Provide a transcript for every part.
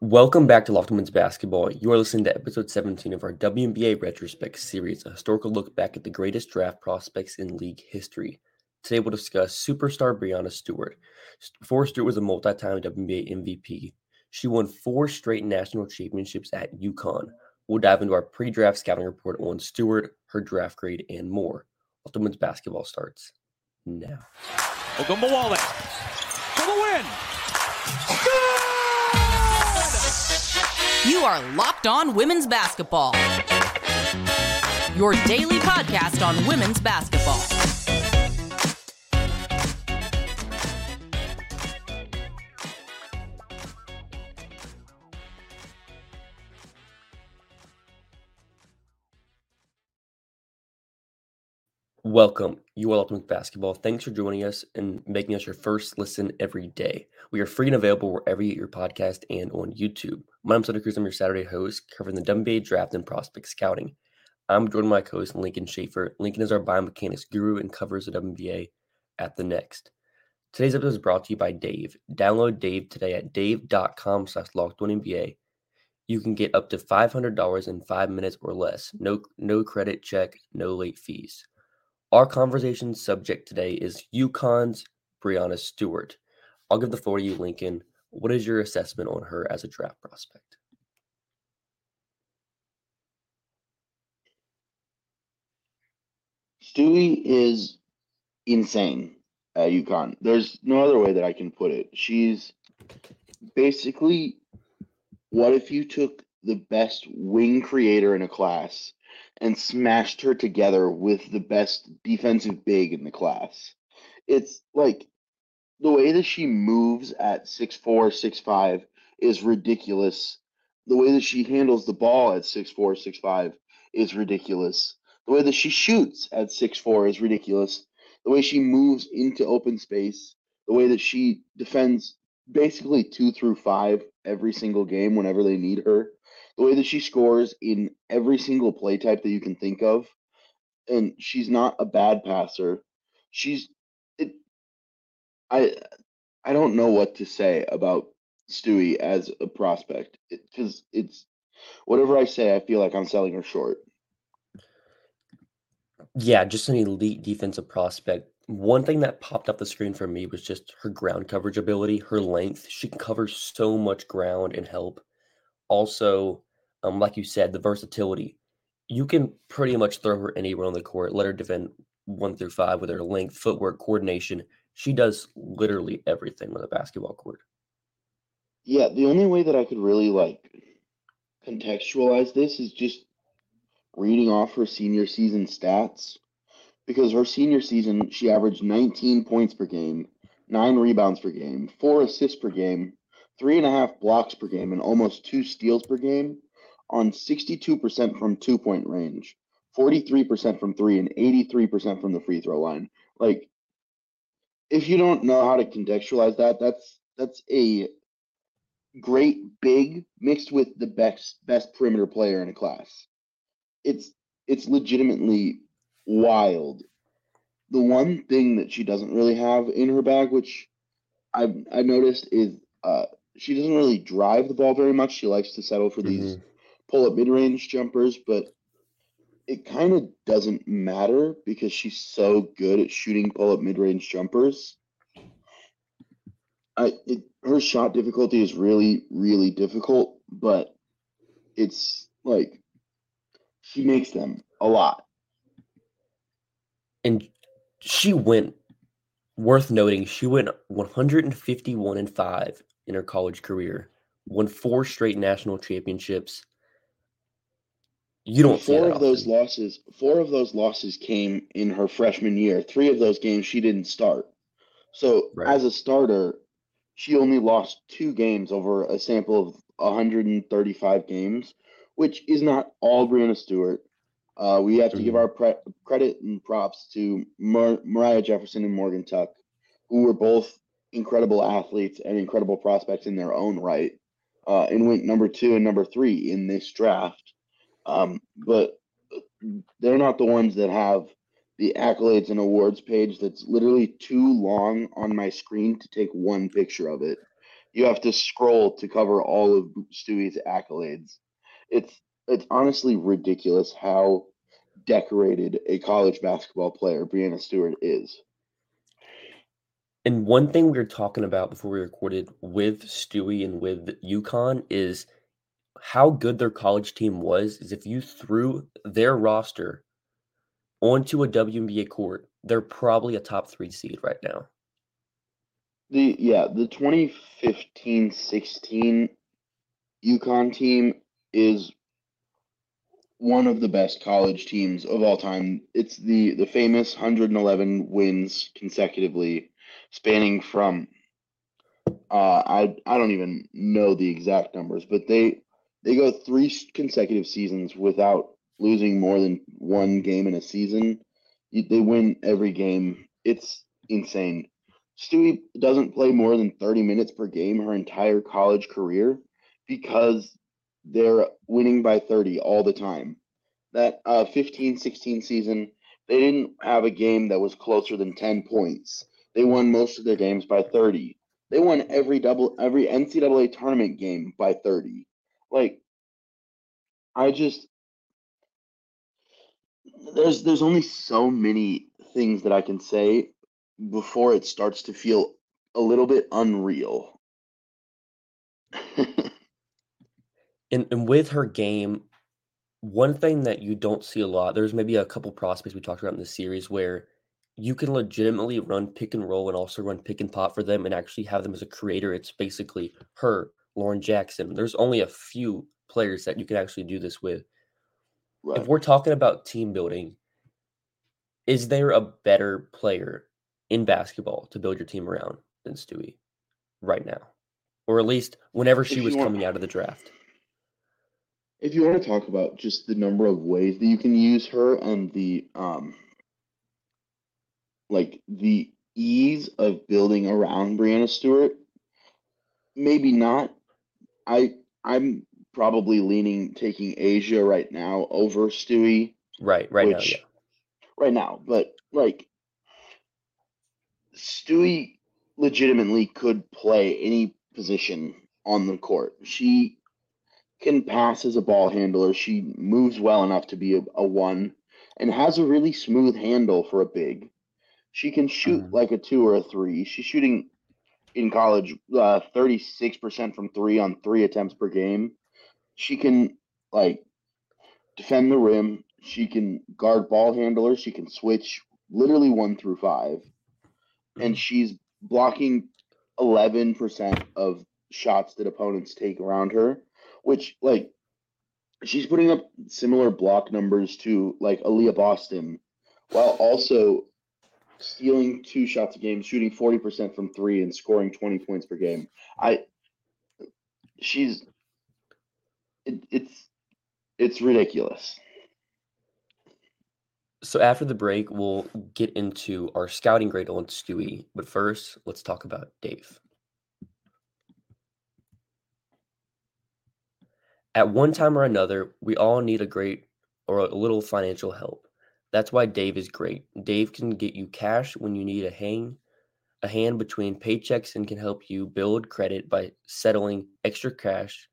Welcome back to Locked Women's Basketball. You are listening to episode 17 of our WNBA Retrospect series, a historical look back at the greatest draft prospects in league history. Today we'll discuss superstar Breanna Stewart. Before Stewart was a multi-time WNBA MVP, she won four straight national championships at UConn. We'll dive into our pre-draft scouting report on Stewart, her draft grade, and more. Locked Women's Basketball starts now. Ogunbowale for the win. You are Locked On Women's Basketball. Your daily podcast on women's basketball. Welcome. You are Ultimate Basketball. Thanks for joining us and making us your first listen every day. We are free and available wherever you get your podcast and on YouTube. My name's Hunter Cruse. I'm your Saturday host covering the WNBA draft and prospect scouting. I'm joined by my co-host Lincoln Shafer. Lincoln is our biomechanics guru and covers the WNBA at the next. Today's episode is brought to you by Dave. Download Dave today at dave.com slash NBA. You can get up to $500 in five minutes or less. No, no credit check, no late fees. Our conversation subject today is UConn's Breanna Stewart. I'll give the floor to you, Lincoln. What is your assessment on her as a draft prospect? Stewie is insane at UConn. There's no other way that I can put it. She's basically what if you took the best wing creator in a class and smashed her together with the best defensive big in the class. It's like the way that she moves at six four, six five is ridiculous. The way that she handles the ball at six four, six five is ridiculous. The way that she shoots at six four is ridiculous. The way she moves into open space, the way that she defends basically two through five every single game whenever they need her the way that she scores in every single play type that you can think of, and she's not a bad passer. She's it. I I don't know what to say about Stewie as a prospect because it, it's whatever I say, I feel like I'm selling her short. Yeah, just an elite defensive prospect. One thing that popped up the screen for me was just her ground coverage ability, her length. She can cover so much ground and help. Also, um, like you said, the versatility. You can pretty much throw her anywhere on the court, let her defend one through five with her length, footwork, coordination. She does literally everything on the basketball court. Yeah, the only way that I could really like contextualize this is just reading off her senior season stats. Because her senior season, she averaged 19 points per game, nine rebounds per game, four assists per game, three and a half blocks per game, and almost two steals per game on 62% from two point range, 43% from three, and 83% from the free throw line. Like, if you don't know how to contextualize that, that's that's a great big mixed with the best best perimeter player in a class. It's it's legitimately wild. The one thing that she doesn't really have in her bag, which I've I've noticed, is uh, she doesn't really drive the ball very much. She likes to settle for these mm-hmm pull up mid range jumpers, but it kind of doesn't matter because she's so good at shooting pull up mid range jumpers. I it, her shot difficulty is really really difficult, but it's like she makes them a lot. And she went worth noting, she went 151 and 5 in her college career, won four straight national championships, you don't. Four of those losses. Four of those losses came in her freshman year. Three of those games she didn't start. So right. as a starter, she only lost two games over a sample of 135 games, which is not all Breanna Stewart. Uh, we have to give our pre- credit and props to Mar- Moriah Jefferson and Morgan Tuck, who were both incredible athletes and incredible prospects in their own right, uh, and went number two and number three in this draft. Um, but they're not the ones that have the accolades and awards page that's literally too long on my screen to take one picture of it. you have to scroll to cover all of Stewie's accolades. It's it's honestly ridiculous how decorated a college basketball player Breanna Stewart is. And one thing we were talking about before we recorded with Stewie and with UConn is how good their college team was. Is if you threw their roster onto a WNBA court, they're probably a top three seed right now. The yeah, the 2015-16 UConn team is one of the best college teams of all time. It's the the famous 111 wins consecutively, spanning from uh, I I don't even know the exact numbers, but they they go three consecutive seasons without losing more than one game in a season. They win every game. It's insane. Stewie doesn't play more than 30 minutes per game her entire college career because they're winning by 30 all the time. That uh, 15 16 season, they didn't have a game that was closer than 10 points. They won most of their games by 30. They won every double every NCAA tournament game by 30. Like I just there's there's only so many things that I can say before it starts to feel a little bit unreal. And, and with her game, one thing that you don't see a lot, there's maybe a couple prospects we talked about in the series where you can legitimately run pick and roll and also run pick and pop for them and actually have them as a creator. It's basically her, Lauren Jackson. There's only a few players that you can actually do this with. Right. If we're talking about team building, is there a better player in basketball to build your team around than Stewie right now? Or at least whenever she was coming out of the draft. If you want to talk about just the number of ways that you can use her and the um like the ease of building around Breanna Stewart, maybe not. I I'm probably leaning taking A'ja right now over Stewie. Right, right which, now, yeah. Right now, but like Stewie legitimately could play any position on the court. She can pass as a ball handler. She moves well enough to be a, a one and has a really smooth handle for a big. She can shoot mm-hmm. like a two or a three. She's shooting in college uh, 36% from three on three attempts per game. She can like defend the rim. She can guard ball handlers. She can switch literally one through five and she's blocking 11% of shots that opponents take around her, which, like, she's putting up similar block numbers to, like, Aliyah Boston, while also stealing two shots a game, shooting 40% from three, and scoring 20 points per game. I, she's, it, it's, it's ridiculous. So after the break, we'll get into our scouting grade on Stewie. But first, let's talk about Dave. At one time or another, we all need a great or a little financial help. That's why Dave is great. Dave can get you cash when you need a hang a hand between paychecks and can help you build credit by settling extra cash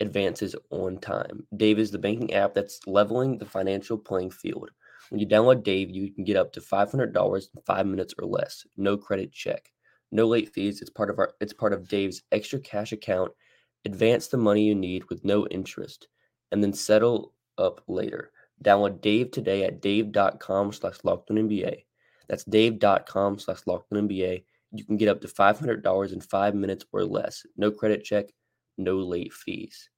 advances on time. Dave is the banking app that's leveling the financial playing field. When you download Dave, you can get up to $500 in five minutes or less. No credit check, no late fees. It's part of our. It's part of Dave's extra cash account. Advance the money you need with no interest, and then settle up later. Download Dave today at dave.com slash NBA. That's dave.com slash NBA. You can get up to $500 in five minutes or less. No credit check, no late fees.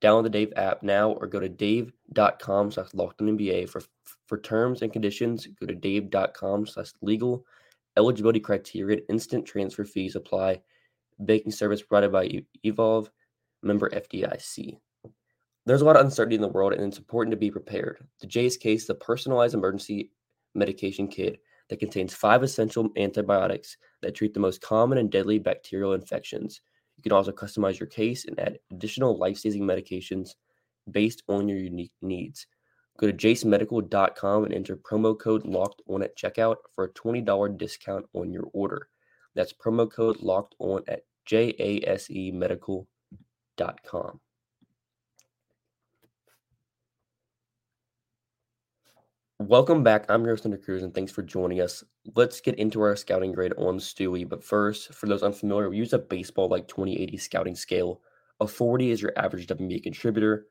Download the Dave app now or go to dave.com slash NBA for, for terms and conditions. Go to dave.com slash legal. Eligibility criteria instant transfer fees apply. Banking service provided by Evolve, member FDIC. There's a lot of uncertainty in the world, and it's important to be prepared. The Jase case a personalized emergency medication kit that contains five essential antibiotics that treat the most common and deadly bacterial infections. You can also customize your case and add additional life saving medications based on your unique needs. Go to jasemedical.com and enter promo code locked on at checkout for a $20 discount on your order. That's promo code locked on at J A S E medical.com. Welcome back. I'm your Thunder Cruse, and thanks for joining us. Let's get into our scouting grade on Stewie. But first, for those unfamiliar, we use a baseball like 2080 scouting scale. A 40 is your average WNBA contributor,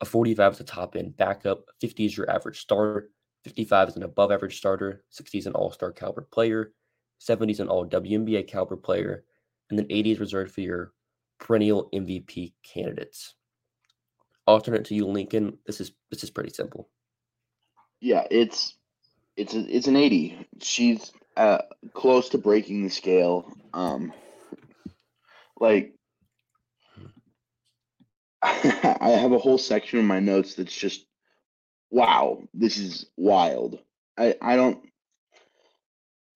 a 45 is the top end backup, 50 is your average starter, 55 is an above average starter, 60 is an all star caliber player, 70 is an all WNBA caliber player, and then 80 is reserved for your perennial MVP candidates. Alternate to you, Lincoln. This is this is pretty simple. Yeah, it's it's a, it's an 80. She's uh, close to breaking the scale. Um, like I have a whole section in my notes that's just wow, this is wild. I I don't.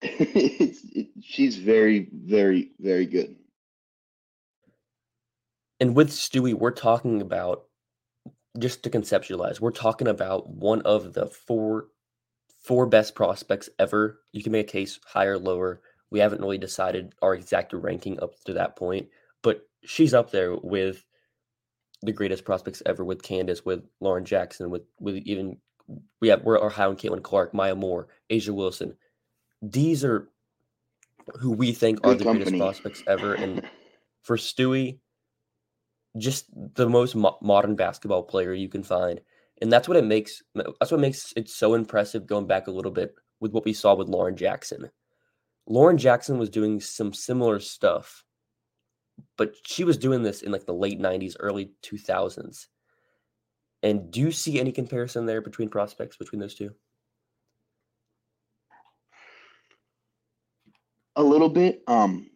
it's it, she's very very very good. And with Stewie, we're talking about just to conceptualize, we're talking about one of the four four best prospects ever. You can make a case higher, lower. We haven't really decided our exact ranking up to that point, but she's up there with the greatest prospects ever with Candace, with Lauren Jackson, with with even we have we're high on Caitlin Clark, Maya Moore, A'ja Wilson. These are who we think are the company. greatest prospects ever. And for Stewie, just the most mo- modern basketball player you can find, and that's what it makes. That's what makes it so impressive. Going back a little bit with what we saw with Lauren Jackson, Lauren Jackson was doing some similar stuff, but she was doing this in like the late '90s, early 2000s. And do you see any comparison there between prospects between those two? A little bit. Um,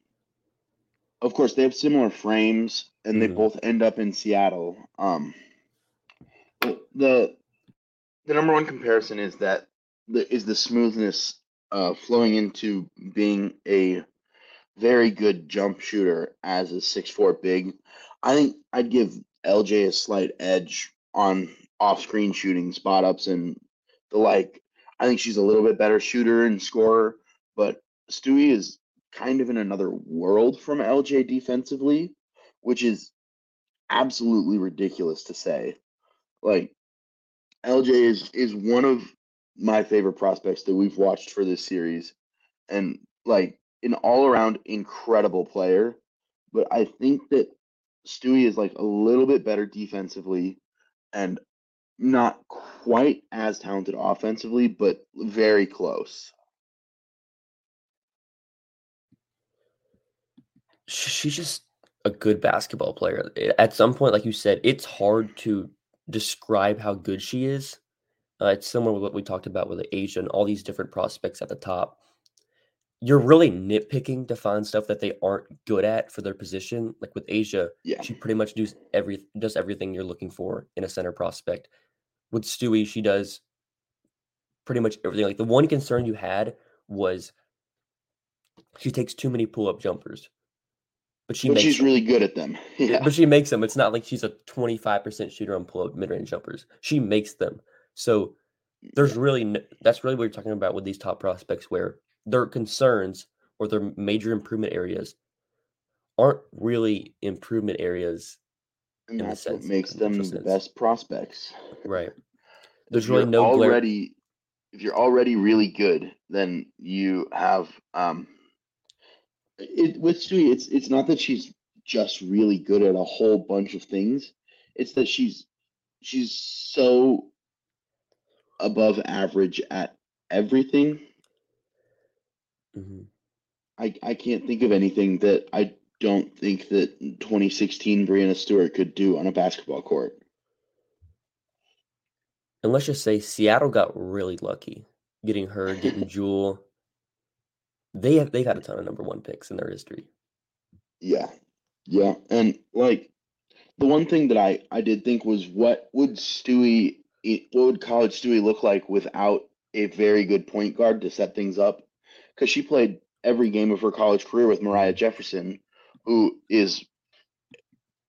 of course, they have similar frames, and they Mhm. both end up in Seattle. Um, the the number one comparison is that the is the smoothness uh, flowing into being a very good jump shooter as a six four big. I think I'd give LJ a slight edge on off screen shooting, spot ups, and the like. I think she's a little bit better shooter and scorer, but Stewie is kind of in another world from LJ defensively, which is absolutely ridiculous to say. Like LJ is is one of my favorite prospects that we've watched for this series and like an all-around incredible player, but I think that Stewie is like a little bit better defensively and not quite as talented offensively, but very close. She's just a good basketball player. At some point, like you said, it's hard to describe how good she is. Uh, it's similar with what we talked about with A'ja and all these different prospects at the top. You're really nitpicking to find stuff that they aren't good at for their position. Like with A'ja, Yeah. she pretty much does every does everything you're looking for in a center prospect. With Stewie, she does pretty much everything. Like the one concern you had was she takes too many pull up jumpers, but she But makes she's them. really good at them. Yeah. But she makes them. It's not like she's a 25% shooter on pull up mid range jumpers. She makes them. So there's really n- that's really what you're talking about with these top prospects where their concerns or their major improvement areas aren't really improvement areas And in the that's what makes them the sense. best prospects. right If there's really you're glare already if you're already really good, then you have um it with Stewie, it's it's not that she's just really good at a whole bunch of things. It's that she's she's so above average at everything. Mhm. I I can't think of anything that I don't think that 2016 Breanna Stewart could do on a basketball court. and let's just say seattle got really lucky getting her getting jewel they have they've had a ton of number one picks in their history Yeah. Yeah. And like the one thing that I I did think was what would Stewie what would college Stewie look like without a very good point guard to set things up? Because she played every game of her college career with Moriah Jefferson, who is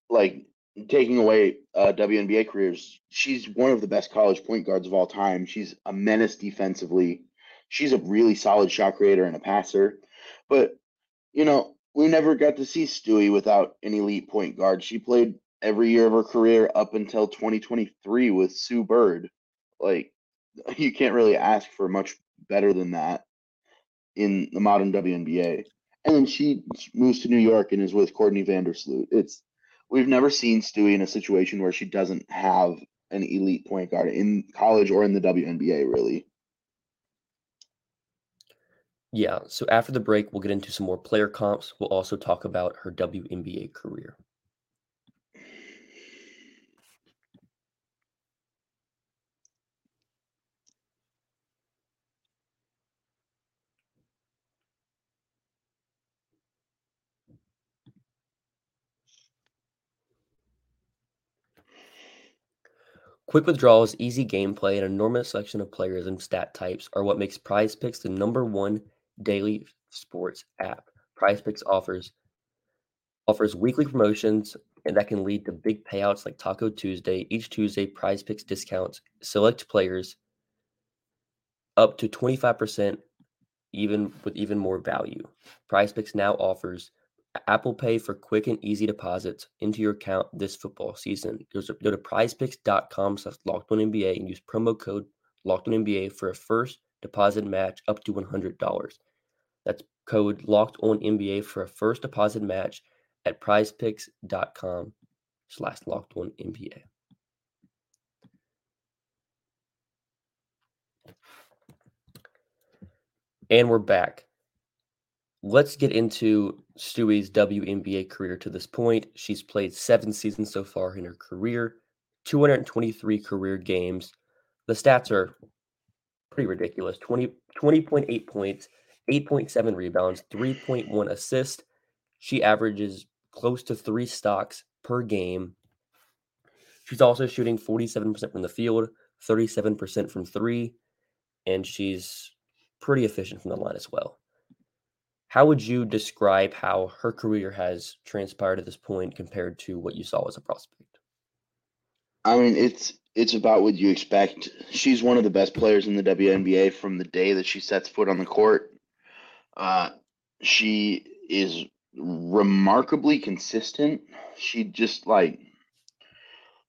like taking away uh, WNBA careers. She's one of the best college point guards of all time. She's a menace defensively. She's a really solid shot creator and a passer. But you know, we never got to see Stewie without an elite point guard. She played every year of her career up until 2023 with Sue Bird. Like, you can't really ask for much better than that in the modern WNBA. And then she moves to New York and is with Courtney Vandersloot. It's we've never seen Stewie in a situation where she doesn't have an elite point guard in college or in the WNBA, really. Yeah. So after the break, we'll get into some more player comps. We'll also talk about her WNBA career. Quick withdrawals, easy gameplay, and enormous selection of players and stat types are what makes Prize Picks the number one daily sports app. Prize Picks offers offers weekly promotions and that can lead to big payouts like Taco Tuesday. Each Tuesday, Prize Picks discounts select players up to 25% even with even more value. Prize Picks now offers Apple Pay for quick and easy deposits into your account this football season. Go to, go to prizepicks.com slash locked on NBA and use promo code locked on NBA for a first deposit match up to $100. That's code locked on NBA for a first deposit match at prizepicks.com slash locked on NBA. And we're back. Let's get into Stewie's WNBA career to this point. She's played seven seasons so far in her career, 223 career games. The stats are pretty ridiculous 20, 20.8 points, 8.7 rebounds, 3.1 assists. She averages close to three stocks per game. She's also shooting 47% from the field, 37% from three, and she's pretty efficient from the line as well. How would you describe how her career has transpired at this point compared to what you saw as a prospect? I mean, it's it's about what you expect. She's one of the best players in the WNBA from the day that she sets foot on the court. Uh, she is remarkably consistent. She just like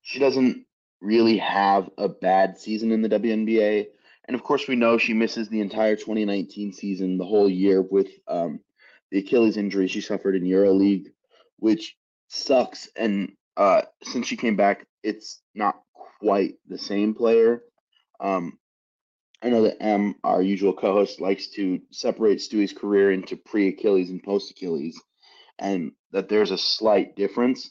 she doesn't really have a bad season in the WNBA. And of course, we know she misses the entire 2019 season, the whole year with um, the Achilles injury she suffered in EuroLeague, which sucks. And uh, since she came back, it's not quite the same player. Um, I know that M, our usual co-host, likes to separate Stewie's career into pre-Achilles and post-Achilles, and that there's a slight difference.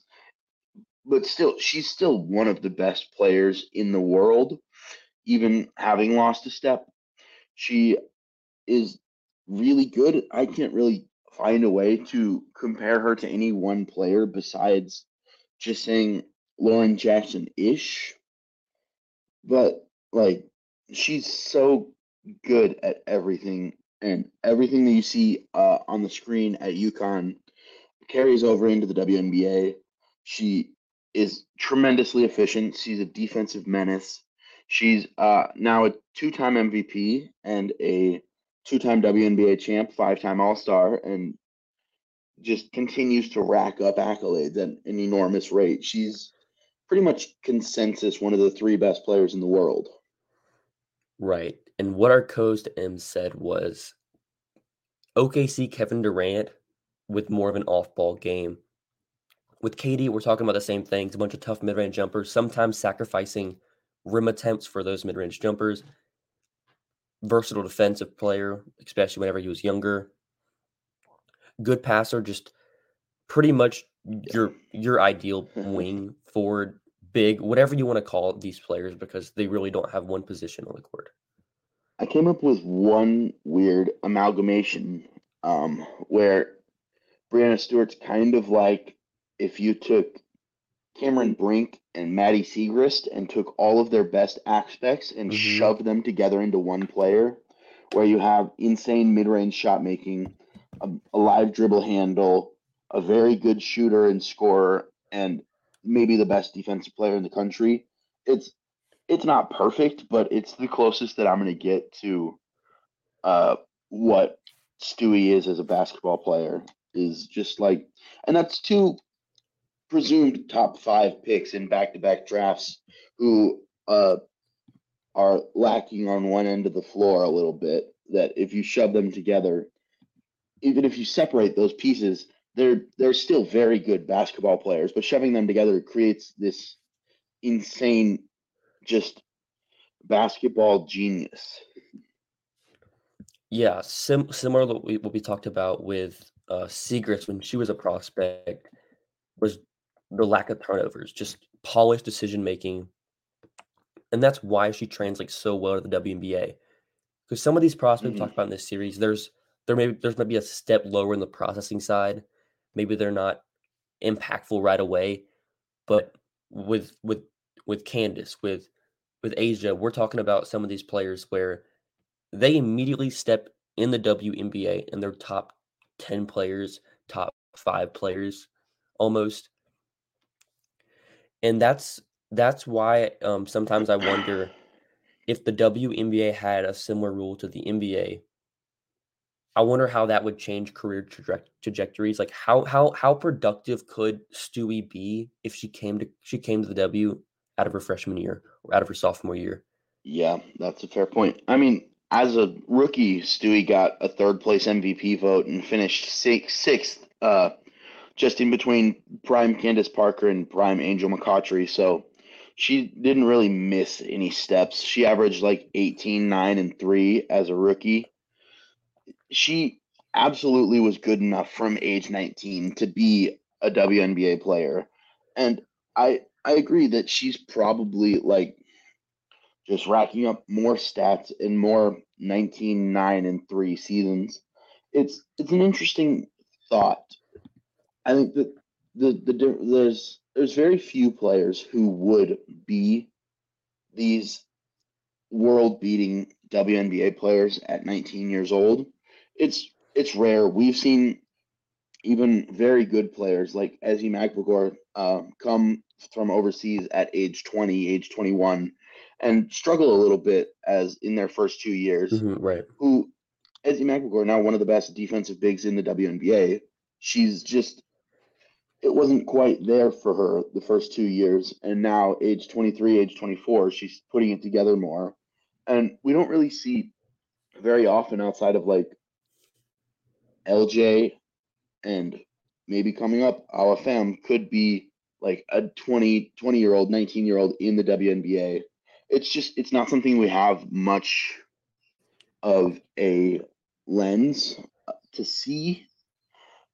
But still, she's still one of the best players in the world even having lost a step. She is really good. I can't really find a way to compare her to any one player besides just saying Lauren Jackson ish. But like she's so good at everything and everything that you see uh, on the screen at UConn carries over into the WNBA. She is tremendously efficient. She's a defensive menace. She's uh, now a two time MVP and a two time WNBA champ, five time All Star, and just continues to rack up accolades at an enormous rate. She's pretty much consensus one of the three best players in the world. Right. And what our coast M said was OKC Kevin Durant with more of an off ball game. With KD, we're talking about the same things a bunch of tough mid range jumpers, sometimes sacrificing rim attempts for those mid range jumpers. Versatile defensive player, especially whenever he was younger. Good passer, just pretty much your your ideal wing forward, big, whatever you want to call these players, because they really don't have one position on the court. I came up with one weird amalgamation um, where Breanna Stewart's kind of like if you took Cameron Brink and Maddy Siegrist and took all of their best aspects and mm-hmm. shoved them together into one player, where you have insane mid-range shot making, a, a live dribble handle, a very good shooter and scorer, and maybe the best defensive player in the country. It's it's not perfect, but it's the closest that I'm going to get to uh, what Stewie is as a basketball player. is just like, and that's two presumed top five picks in back to back drafts who uh, are lacking on one end of the floor a little bit. That if you shove them together, even if you separate those pieces, they're they're still very good basketball players. But shoving them together creates this insane, just basketball genius. Yeah, sim- similar to what we, what we talked about with uh, when she was a prospect was the lack of turnovers, just polished decision making, and that's why she translates so well to the WNBA. Because some of these prospects mm-hmm. we talked about in this series, there's there may there's maybe a step lower in the processing side. Maybe they're not impactful right away, but with with with Candace, with with A'ja, we're talking about some of these players where they immediately step in the WNBA and they're top 10 players, top five players almost. And that's that's why um, sometimes I wonder if the WNBA had a similar rule to the NBA. I wonder how that would change career traje- trajectories. Like how how how productive could Stewie be if she came to she came to the W out of her freshman year or out of her sophomore year? Yeah, that's a fair point. I mean, as a rookie, Stewie got a third place MVP vote and finished sixth, sixth uh, just in between prime Candace Parker and prime Angel McCoughtry. So she didn't really miss any steps. She averaged like 18, 9, and 3 as a rookie. She absolutely was good enough from age 19 to be a WNBA player. And I I agree that she's probably like just racking up more stats in more 19 9 and 3 seasons. It's it's an interesting thought. I think that the the there's there's very few players who would be these world beating WNBA players at 19 years old. It's it's rare. We've seen even very good players like Ezi Magbegor uh, come from overseas at age 20, age 21, and struggle a little bit as in their first two years. Mm-hmm, right. Who Ezi Magbegor, now one of the best defensive bigs in the WNBA, she's just it wasn't quite there for her the first two years, and now age 23, age 24, she's putting it together more, and we don't really see very often outside of like LJ and maybe coming up Alafem could be like a 20 20 year old 19 year old in the WNBA it's just it's not something we have much of a lens uh, to see.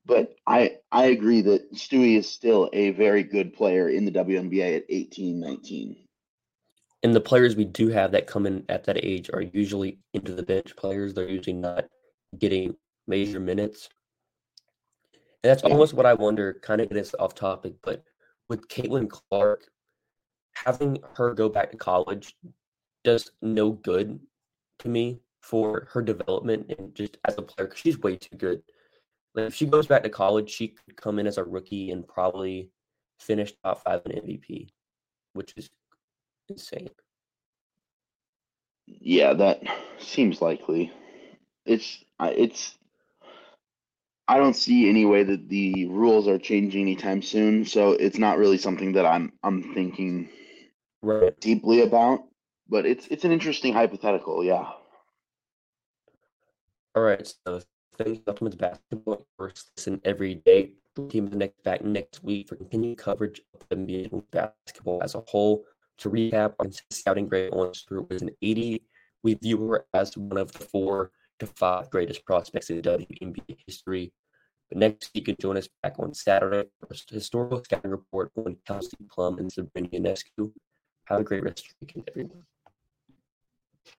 But I I agree that Stewie is still a very good player in the WNBA at 18 19 and the players we do have that come in at that age are usually into the bench players. They're usually not getting major minutes and that's yeah. almost what I wonder kind of this off topic but with Caitlin Clark having her go back to college does no good to me for her development and just as a player because she's way too good. Like if she goes back to college, she could come in as a rookie and probably finish top five in MVP, which is insane. Yeah, that seems likely. It's it's I don't see any way that the rules are changing anytime soon, so it's not really something that I'm I'm thinking right. deeply about. But it's it's an interesting hypothetical, yeah. All right, so thanks Ultimate Basketball first listen every day. Team the next back next week for continued coverage of the NBA basketball as a whole. To recap, our scouting grade on Stewart was an 80. We view her as one of the four to five greatest prospects in WNBA history. But next, you can join us back on Saturday for a historical scouting report on Kelsey Plum and Sabrina Ionescu. Have a great rest of your weekend, everyone.